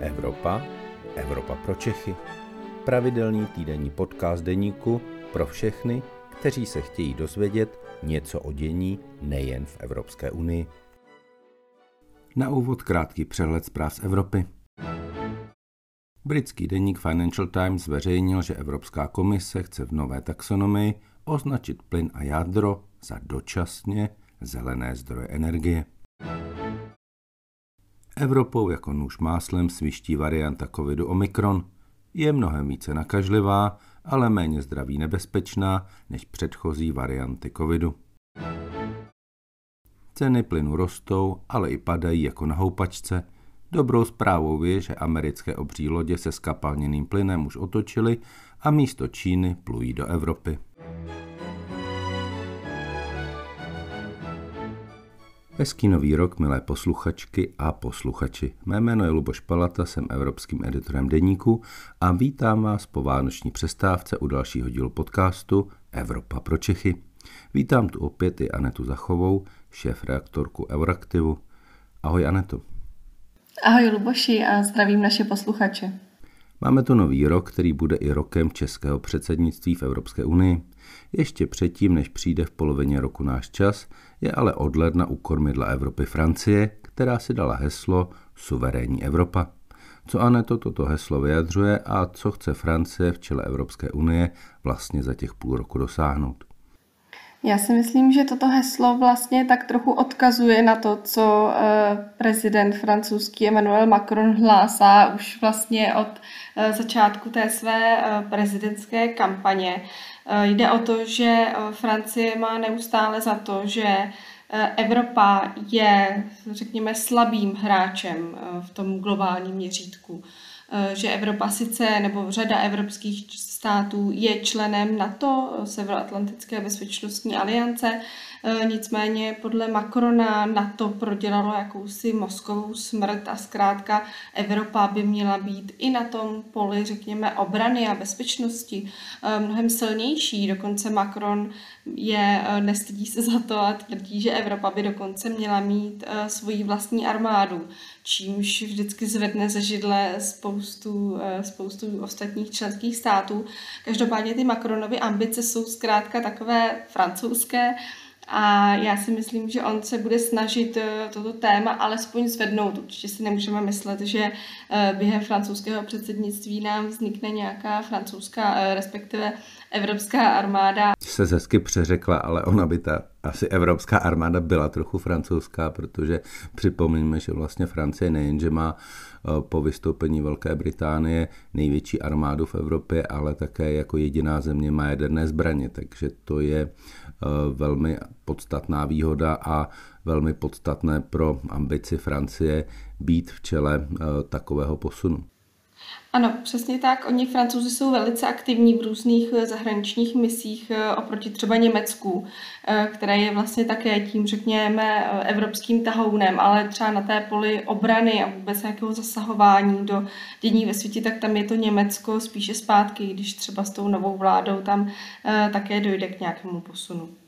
Evropa, Evropa pro Čechy. Pravidelný týdenní podcast deníku pro všechny, kteří se chtějí dozvědět něco o dění nejen v Evropské unii. Na úvod krátký přehled zpráv z Evropy. Britský deník Financial Times zveřejnil, že Evropská komise chce v nové taxonomii označit plyn a jádro za dočasně zelené zdroje energie. Evropou jako nůž máslem sviští varianta covidu Omikron. Je mnohem více nakažlivá, ale méně zdraví nebezpečná než předchozí varianty covidu. Ceny plynu rostou, ale i padají jako na houpačce. Dobrou zprávou je, že americké obří lodě se skapalněným plynem už otočily a místo Číny plují do Evropy. Hezký nový rok, milé posluchačky a posluchači. Mé jméno je Luboš Palata, jsem evropským editorem deníku a vítám vás po vánoční přestávce u dalšího dílu podcastu Evropa pro Čechy. Vítám tu opět i Anetu Zachovou, šéf reaktorku Euraktivu. Ahoj Aneto. Ahoj Luboši a zdravím naše posluchače. Máme tu nový rok, který bude i rokem českého předsednictví v Evropské unii. Ještě předtím, než přijde v polovině roku náš čas, je ale od ledna u kormidla Evropy Francie, která si dala heslo Suverénní Evropa. Co Aneto toto heslo vyjadřuje a co chce Francie v čele Evropské unie vlastně za těch půl roku dosáhnout? Já si myslím, že toto heslo vlastně tak trochu odkazuje na to, co eh, prezident francouzský Emmanuel Macron hlásá už vlastně od eh, začátku té své eh, prezidentské kampaně. Jde o to, že Francie má neustále za to, že Evropa je, řekněme, slabým hráčem v tom globálním měřítku. Že Evropa sice, nebo řada evropských států je členem NATO, Severoatlantické bezpečnostní aliance, nicméně podle Macrona NATO prodělalo jakousi mozkovou smrt a zkrátka Evropa by měla být i na tom poli, řekněme, obrany a bezpečnosti eh, mnohem silnější. Dokonce Macron je, nestydí se za to a tvrdí, že Evropa by dokonce měla mít svoji vlastní armádu čímž vždycky zvedne ze židle spoustu, eh, spoustu ostatních členských států. Každopádně ty Macronovy ambice jsou zkrátka takové francouzské a já si myslím, že on se bude snažit eh, toto téma alespoň zvednout. Určitě si nemůžeme myslet, že eh, během francouzského předsednictví nám vznikne nějaká francouzská, respektive evropská armáda. Se hezky přeřekla, ale ona by ta asi evropská armáda byla trochu francouzská, protože připomeňme, že vlastně Francie nejenže má eh, po vystoupení Velké Británie největší armádu v Evropě, ale také jako jediná země má jaderné zbraně, takže to je eh, velmi podstatná výhoda a velmi podstatné pro ambici Francie být v čele eh, takového posunu. Ano, přesně tak. Oni francouzi jsou velice aktivní v různých eh, zahraničních misích eh, oproti třeba Německu, eh, které je vlastně také tím, řekněme, evropským tahounem, ale třeba na té poli obrany a vůbec nějakého zasahování do dění ve světě, tak tam je to Německo spíše zpátky, když třeba s tou novou vládou tam také dojde k nějakému posunu.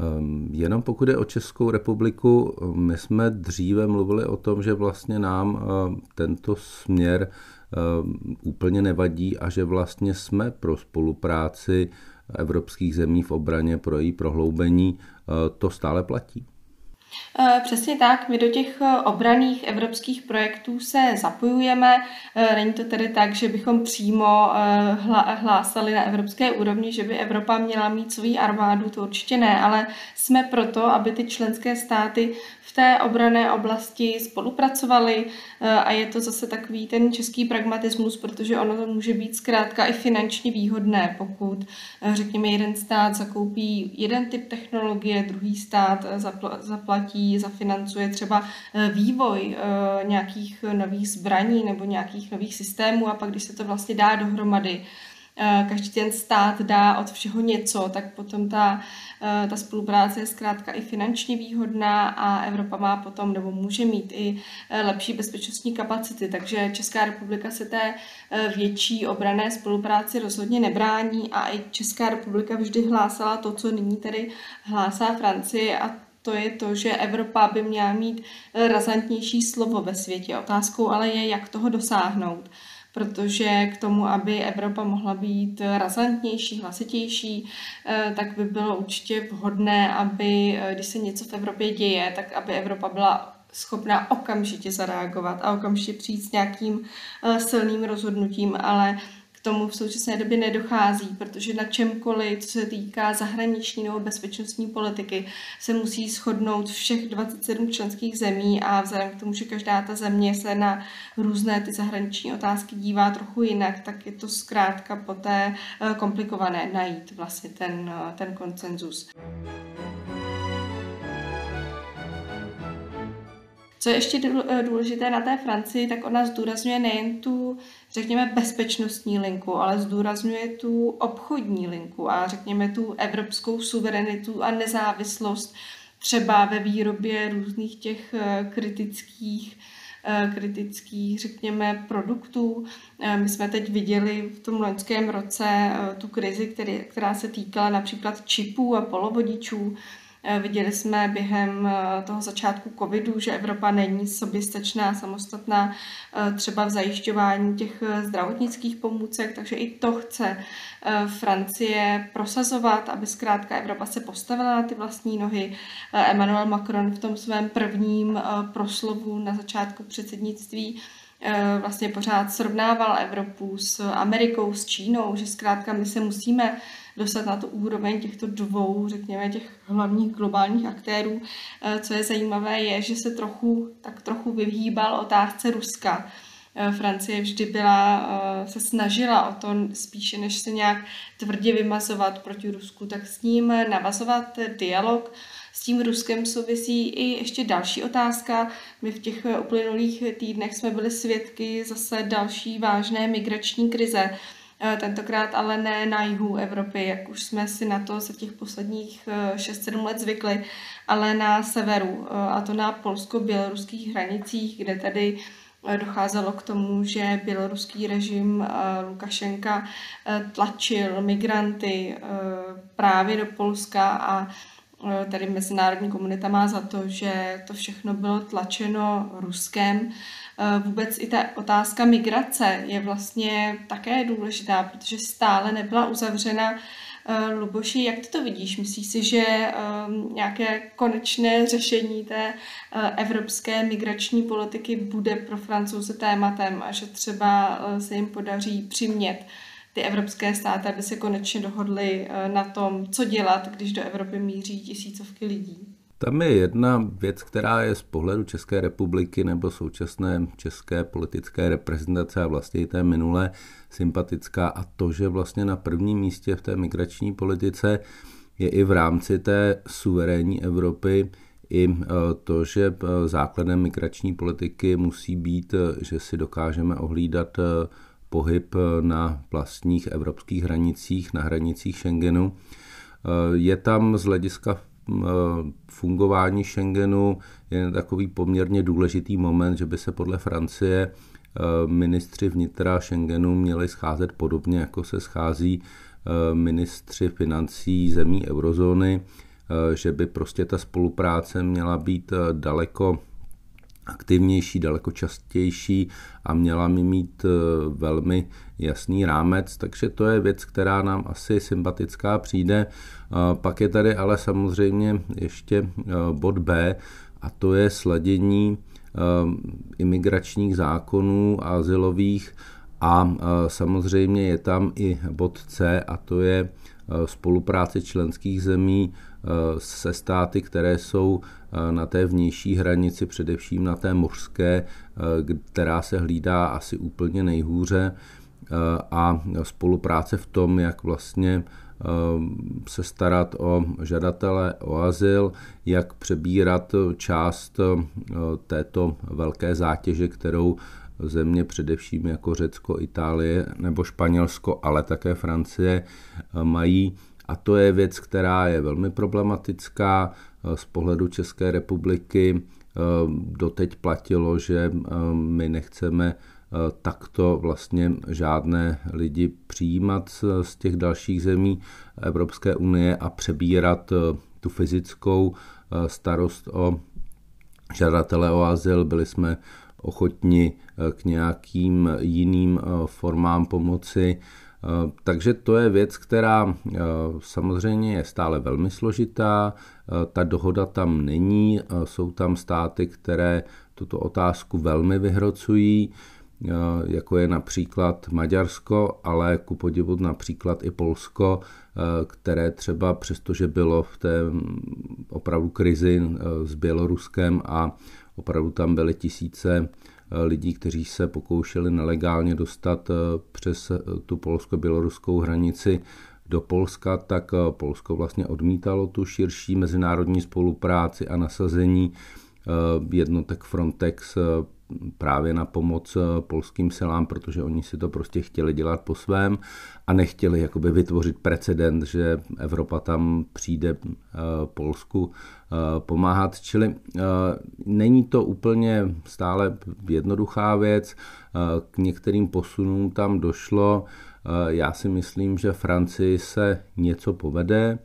Ehm, jenom pokud je o Českou republiku, my jsme dříve mluvili o tom, že vlastně nám ehm, tento směr ehm, úplně nevadí a že vlastně jsme pro spolupráci evropských zemí v obraně, pro její prohloubení, to stále platí. Eh, přesně tak, my do těch eh, obraných evropských projektů se zapojujeme. Eh, není to tedy tak, že bychom přímo hlásali na evropské úrovni, že by Evropa měla mít svou armádu, to určitě ne, ale jsme proto, aby ty členské státy v té obrané oblasti spolupracovali a je to zase takový ten český pragmatismus, protože ono to může být zkrátka i finančně výhodné, pokud řekněme jeden stát zakoupí jeden typ technologie, druhý stát zaplatí zaplatí, zafinancuje třeba eh, vývoj eh, nějakých nových zbraní nebo nějakých nových systémů a pak, když se to vlastně dá dohromady, eh, každý ten stát dá od všeho něco, tak potom ta, ta spolupráce je zkrátka i finančně výhodná a Evropa má potom nebo může mít i lepší bezpečnostní kapacity. Takže Česká republika se té větší obrané spolupráci rozhodně nebrání a i Česká republika vždy hlásala to, co nyní tedy hlásá Francie a to je to, že Evropa by měla mít razantnější slovo ve světě. Otázkou ale je, jak toho dosáhnout protože k tomu, aby Evropa mohla být razantnější, hlasitější, eh, tak by bylo určitě vhodné, aby, eh, když se něco v Evropě děje, tak aby Evropa byla schopná okamžitě zareagovat a okamžitě přijít s nějakým eh, silným rozhodnutím, ale tomu v současné době nedochází, protože na čemkoliv, co se týká zahraniční nebo bezpečnostní politiky, se musí shodnout všech 27 členských zemí a vzhledem k tomu, že každá ta země se na různé ty zahraniční otázky dívá trochu jinak, tak je to zkrátka poté eh, komplikované najít vlastně ten, eh, ten koncenzus. Co je ještě eh, důležité na té Francii, tak ona zdůrazňuje nejen tu, řekněme, bezpečnostní linku, ale zdůrazňuje tu obchodní linku a řekněme tu evropskou suverenitu a nezávislost třeba ve výrobě různých těch eh, kritických eh, kritických, řekněme, produktů. My jsme teď viděli v tom loňském roce tu krizi, který, která se týkala například čipů a polovodičů, viděli jsme během eh, toho začátku covidu, že Evropa není soběstačná, samostatná eh, třeba v zajišťování těch zdravotnických pomůcek, takže i to chce Francie prosazovat, aby zkrátka Evropa se postavila na ty vlastní nohy. Emmanuel Macron v tom svém prvním proslovu na začátku předsednictví vlastně pořád srovnával Evropu s Amerikou, s Čínou, že zkrátka my se musíme dostat na tu úroveň těchto dvou, řekněme, těch hlavních globálních aktérů. Eh, co je zajímavé, je, že se trochu, tak trochu vyhýbal otázce Ruska. Eh, Francie vždy byla, eh, se snažila o to spíše, než se nějak tvrdě vymazovat proti Rusku, tak s ním navazovat dialog. S tím Ruskem souvisí i ještě další otázka. My v těch uplynulých týdnech jsme byli svědky zase další vážné migrační krize. Eh, tentokrát ale ne na jihu Evropy, jak už jsme si na to za těch posledních 6-7 eh, let zvykli, ale na severu, eh, a to na polsko-běloruských hranicích, kde tedy docházelo k tomu, že běloruský režim Lukašenka tlačil migranty právě do Polska a tady mezinárodní komunita má za to, že to všechno bylo tlačeno Ruskem. Eh, vůbec i ta otázka migrace je vlastně také důležitá, protože stále nebyla uzavřena eh, Luboši, jak ty to vidíš? Myslíš si, že um, nějaké konečné řešení té uh, evropské migrační politiky bude pro francouze tématem a že třeba se jim podaří přimět ty evropské státy, aby se konečně dohodly na tom, co dělat, když do Evropy míří tisícovky lidí? Tam je jedna věc, která je z pohledu České republiky nebo současné české politické reprezentace a vlastně i té minulé sympatická a to, že vlastně na prvním místě v té migrační politice je i v rámci té suverénní Evropy i e, to, že e, základem migrační politiky musí být, e, že si dokážeme ohlídat pohyb na vlastních evropských hranicích, na hranicích Schengenu. Je tam z hlediska fungování Schengenu je takový poměrně důležitý moment, že by se podle Francie ministři vnitra Schengenu měli scházet podobně, jako se schází ministři financí zemí eurozóny, že by prostě ta spolupráce měla být daleko aktivnější, daleko častější a měla mi mít velmi jasný rámec, takže to je věc, která nám asi sympatická přijde. Pak je tady ale samozřejmě ještě e, bod B a to je sladění imigračních zákonů a azylových a samozřejmě je tam i bod C a to je spolupráce členských zemí se státy, které jsou na té vnější hranici, především na té mořské, která se hlídá asi úplně nejhůře. A spolupráce v tom, jak vlastně eh, se starat o žadatele o azyl, jak přebírat část eh, této velké zátěže, kterou země především jako Řecko, Itálie nebo Španělsko, ale také Francie eh, mají. A to je věc, která je velmi problematická z pohledu České republiky. Doteď platilo, že my nechceme Eh, takto vlastně žádné lidi přijímat z těch dalších zemí Evropské unie a přebírat eh, tu fyzickou starost o žadatele o azyl, byli jsme ochotni k nějakým jiným formám pomoci. Takže to je věc, která samozřejmě je stále velmi složitá. Ta dohoda tam není, jsou tam státy, které tuto otázku velmi vyhrocují. Eh, jako je například Maďarsko, ale ku podivu například i Polsko, eh, které třeba přestože bylo v té mm, opravdu krizi eh, s Běloruskem a opravdu tam byly tisíce lidí, kteří se pokoušeli nelegálně dostat přes tu polsko-běloruskou hranici do Polska, tak Polsko vlastně odmítalo tu širší mezinárodní spolupráci a nasazení jednotek Frontex právě na pomoc eh, polským silám, protože oni si to prostě chtěli dělat po svém a nechtěli jakoby vytvořit precedent, že Evropa tam přijde eh, Polsku eh, pomáhat. Čili není to úplně stále jednoduchá věc, k některým posunům tam došlo. Já si myslím, že Francii se něco povede,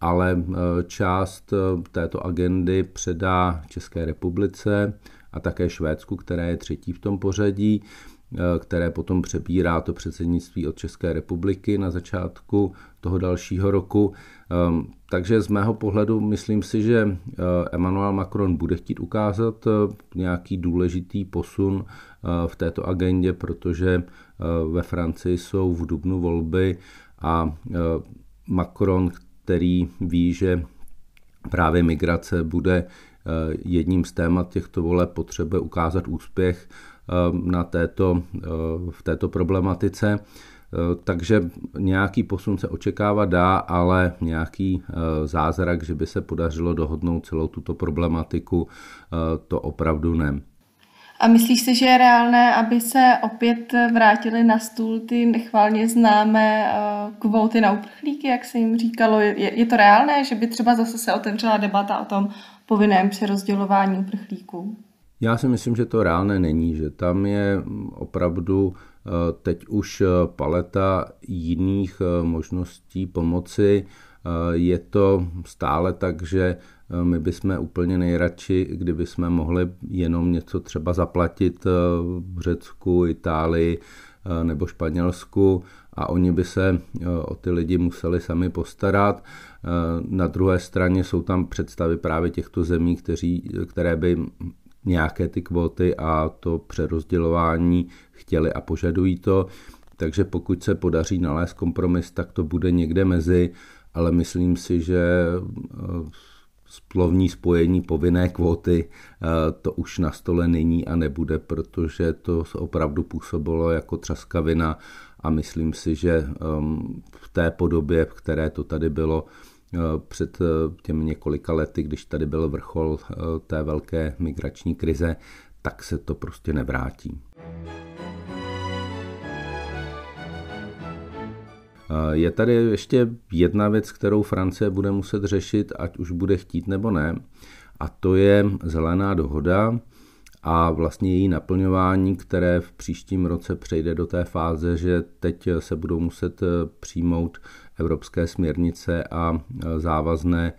ale část této agendy předá České republice a také Švédsku, které je třetí v tom pořadí, eh, které potom přebírá to předsednictví od České republiky na začátku toho dalšího roku. Ehm, takže z mého pohledu myslím si, že eh, Emmanuel Macron bude chtít ukázat eh, nějaký důležitý posun v této agendě, protože ve Francii jsou v dubnu volby a Macron, který ví, že právě migrace bude Eh, jedním z témat těchto voleb potřebuje ukázat úspěch eh, na této, eh, v této problematice. Takže nějaký posun se očekávat dá, ale nějaký zázrak, že by se podařilo dohodnout celou tuto problematiku, to opravdu ne. A myslíš si, že je reálné, aby se opět vrátily na stůl ty nechválně známé kvóty na uprchlíky, jak se jim říkalo? Je, je to reálné, že by třeba zase se otevřela debata o tom, povinném přerozdělování uprchlíků? Já si myslím, že to reálné není, že tam je opravdu eh, teď už eh, paleta jiných eh, možností pomoci. Je to stále tak, že my bychom úplně nejradši, kdyby jsme mohli jenom něco třeba zaplatit v Řecku, Itálii nebo Španělsku a oni by se o ty lidi museli sami postarat. Eh, na druhé straně jsou tam představy právě těchto zemí, kteří, které by nějaké ty kvóty a to přerozdělování chtěli a požadují to. Takže pokud se podaří nalézt kompromis, tak to bude někde mezi, ale myslím si, že eh, splovní spojení povinné kvóty eh, to už na stole není a nebude, protože to opravdu působilo jako třaskavina a myslím si, že ehm, v té podobě, v které to tady bylo, Eh, před eh, těmi několika lety, když tady byl vrchol té velké migrační krize, tak se to prostě nevrátí. Je tady ještě jedna věc, kterou Francie bude muset řešit, ať už bude chtít nebo ne, a to je zelená dohoda a vlastně její naplňování, které v příštím roce přejde do té fáze, že teď se budou muset přijmout evropské směrnice a e, závazné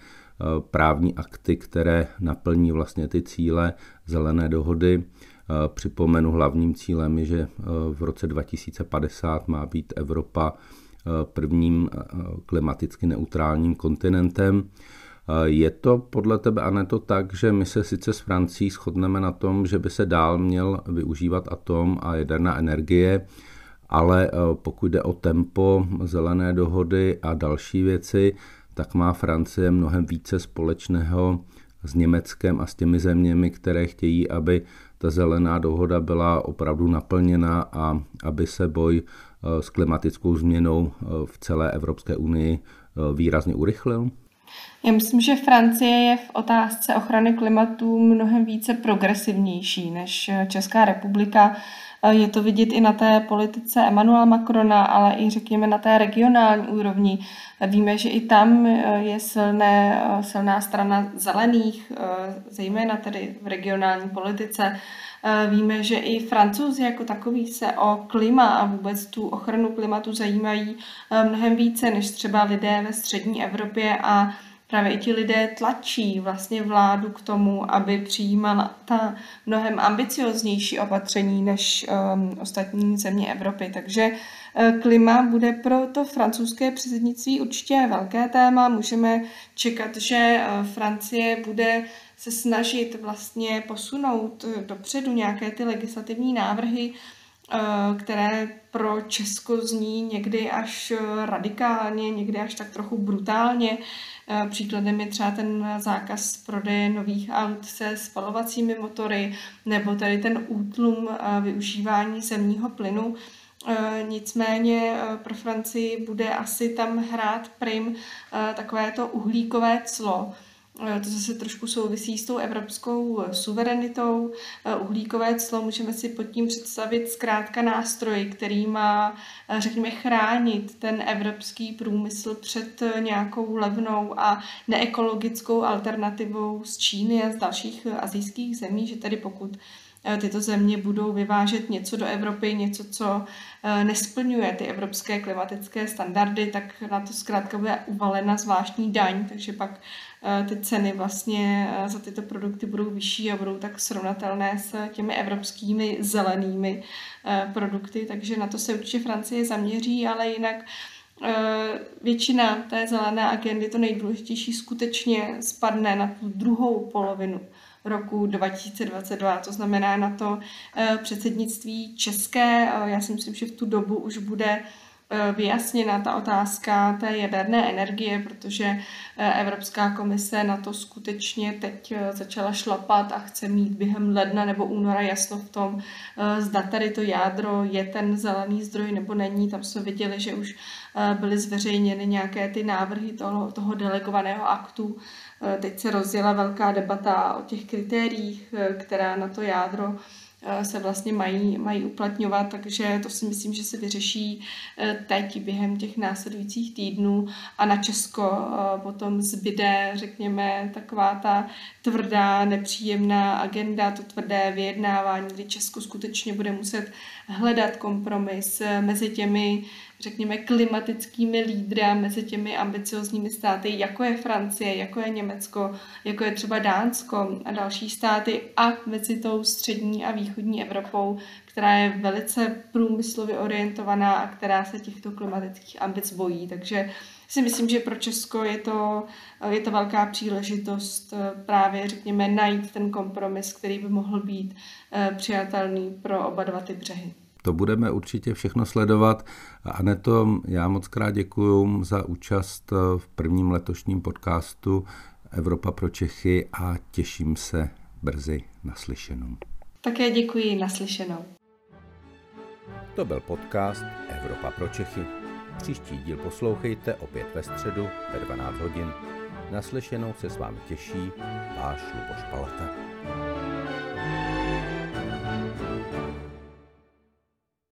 právní akty, které naplní vlastně ty cíle zelené dohody. Připomenu, hlavním cílem je, že v roce 2050 má být Evropa prvním klimaticky neutrálním kontinentem. Je to podle tebe, a ne to tak, že my se sice s Francií shodneme na tom, že by se dál měl využívat atom a jaderná energie, ale eh, pokud jde o tempo zelené dohody a další věci, tak má Francie mnohem více společného s Německem a s těmi zeměmi, které chtějí, aby ta zelená dohoda byla opravdu naplněna a aby se boj eh, s klimatickou změnou eh, v celé Evropské unii výrazně urychlil? Já myslím, že Francie je v otázce ochrany klimatu mnohem více progresivnější než Česká republika. Je to vidět i na té politice Emmanuela Macrona, ale i řekněme na té regionální úrovni. Víme, že i tam je silné, silná strana zelených, zejména tedy v regionální politice. Víme, že i francouzi jako takový se o klima a vůbec tu ochranu klimatu zajímají mnohem více než třeba lidé ve střední Evropě a právě i ti lidé tlačí vlastně vládu k tomu, aby přijímala ta mnohem ambicioznější opatření než um, ostatní země Evropy. Takže uh, klima bude pro to francouzské předsednictví určitě velké téma. Můžeme čekat, že uh, Francie bude se snažit vlastně posunout uh, dopředu nějaké ty legislativní návrhy, Eh, které pro Česko zní někdy až radikálně, někdy až tak trochu brutálně. Eh, příkladem je třeba ten zákaz prodeje nových aut se spalovacími motory nebo tady ten útlum eh, využívání zemního plynu. Nicméně pro Francii bude asi tam hrát prim takové to uhlíkové clo, Eh, to zase trošku souvisí s tou evropskou eh, suverenitou. Eh, uhlíkové clo můžeme si pod tím představit zkrátka nástroj, který má, řekněme, chránit ten evropský průmysl před nějakou levnou a neekologickou alternativou z Číny a z dalších azijských zemí, že tady pokud tyto země budou vyvážet něco do Evropy, něco, co nesplňuje ty evropské klimatické standardy, tak na to zkrátka bude uvalena zvláštní daň, takže pak Eh, ty ceny vlastně eh, za tyto produkty budou vyšší a budou tak srovnatelné s těmi evropskými zelenými eh, produkty, takže na to se určitě Francie zaměří, ale jinak většina té zelené agendy, to nejdůležitější, skutečně spadne na tu druhou polovinu roku 2022, to znamená na to předsednictví české. Já si myslím, že v tu dobu už bude Eh, vyjasněna ta otázka té jaderné energie, protože eh, Evropská komise na to skutečně teď eh, začala šlapat a chce mít během ledna nebo února jasno v tom, zda tady to jádro je ten zelený zdroj nebo není. Tam jsme viděli, že už byly zveřejněny nějaké ty návrhy toho, toho delegovaného aktu. Teď se rozjela velká debata o těch kritériích, která na to jádro Eh, se vlastně mají, mají uplatňovat, takže to si myslím, že se vyřeší eh, teď během těch následujících týdnů. A na Česko eh, potom zbyde, řekněme, taková ta tvrdá, nepříjemná agenda, to tvrdé vyjednávání, kdy Česko skutečně bude muset hledat kompromis mezi těmi řekněme, klimatickými lídry a mezi těmi ambiciozními státy, jako je Francie, jako je Německo, jako je třeba Dánsko a další státy a mezi tou střední a východní Evropou, která je velice průmyslově orientovaná a která se těchto klimatických ambic bojí. Takže si myslím, že pro Česko je to, je to velká příležitost eh, právě, řekněme, najít ten kompromis, který by mohl být eh, přijatelný pro oba dva ty břehy. To budeme určitě všechno sledovat. Aneto, já moc krát děkuji za účast v prvním letošním podcastu Evropa pro Čechy a těším se brzy naslyšenou. Také děkuji naslyšenou. To byl podcast Evropa pro Čechy. Příští díl poslouchejte opět ve středu ve 12 hodin. Naslyšenou se s vámi těší váš Luboš Palata.